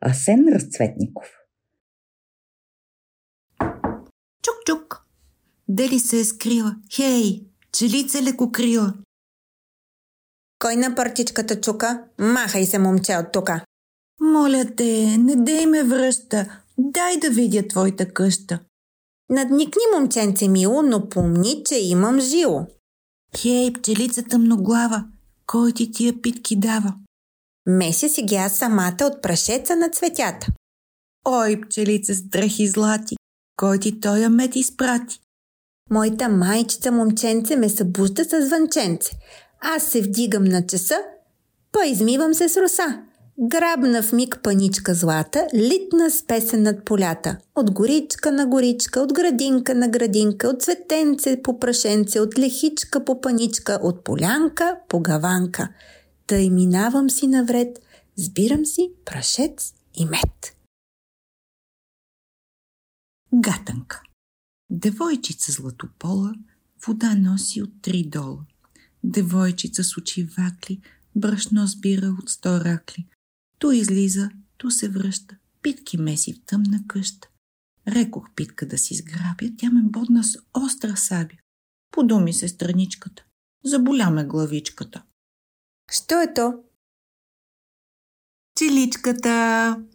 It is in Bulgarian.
Асен Разцветников. Чук-чук! Дели се е скрила? Хей, челица леко крила. Кой на партичката чука? Махай се, момче, от тука. Моля те, не дей ме връща. Дай да видя твоята къща. Надникни, момченце мило, но помни, че имам жило. Хей, пчелицата многлава, кой ти тия питки дава? Меся си ги аз самата от прашеца на цветята. Ой, пчелица с дрехи злати, кой ти тоя мед изпрати? Моята майчица момченце ме събужда с звънченце. Аз се вдигам на часа, па измивам се с роса. Грабна в миг паничка злата, литна с песен над полята. От горичка на горичка, от градинка на градинка, от цветенце по прашенце, от лехичка по паничка, от полянка по гаванка. Тъй минавам си навред, сбирам си прашец и мед. Гатанка Девойчица златопола вода носи от три дола. Девойчица с очи вакли брашно сбира от сто ракли. То излиза, то се връща, питки меси в тъмна къща. Рекох питка да си сграбя, тя ме бодна с остра сабя. Подуми се страничката. Заболя ме главичката. Что это? Телечка-то.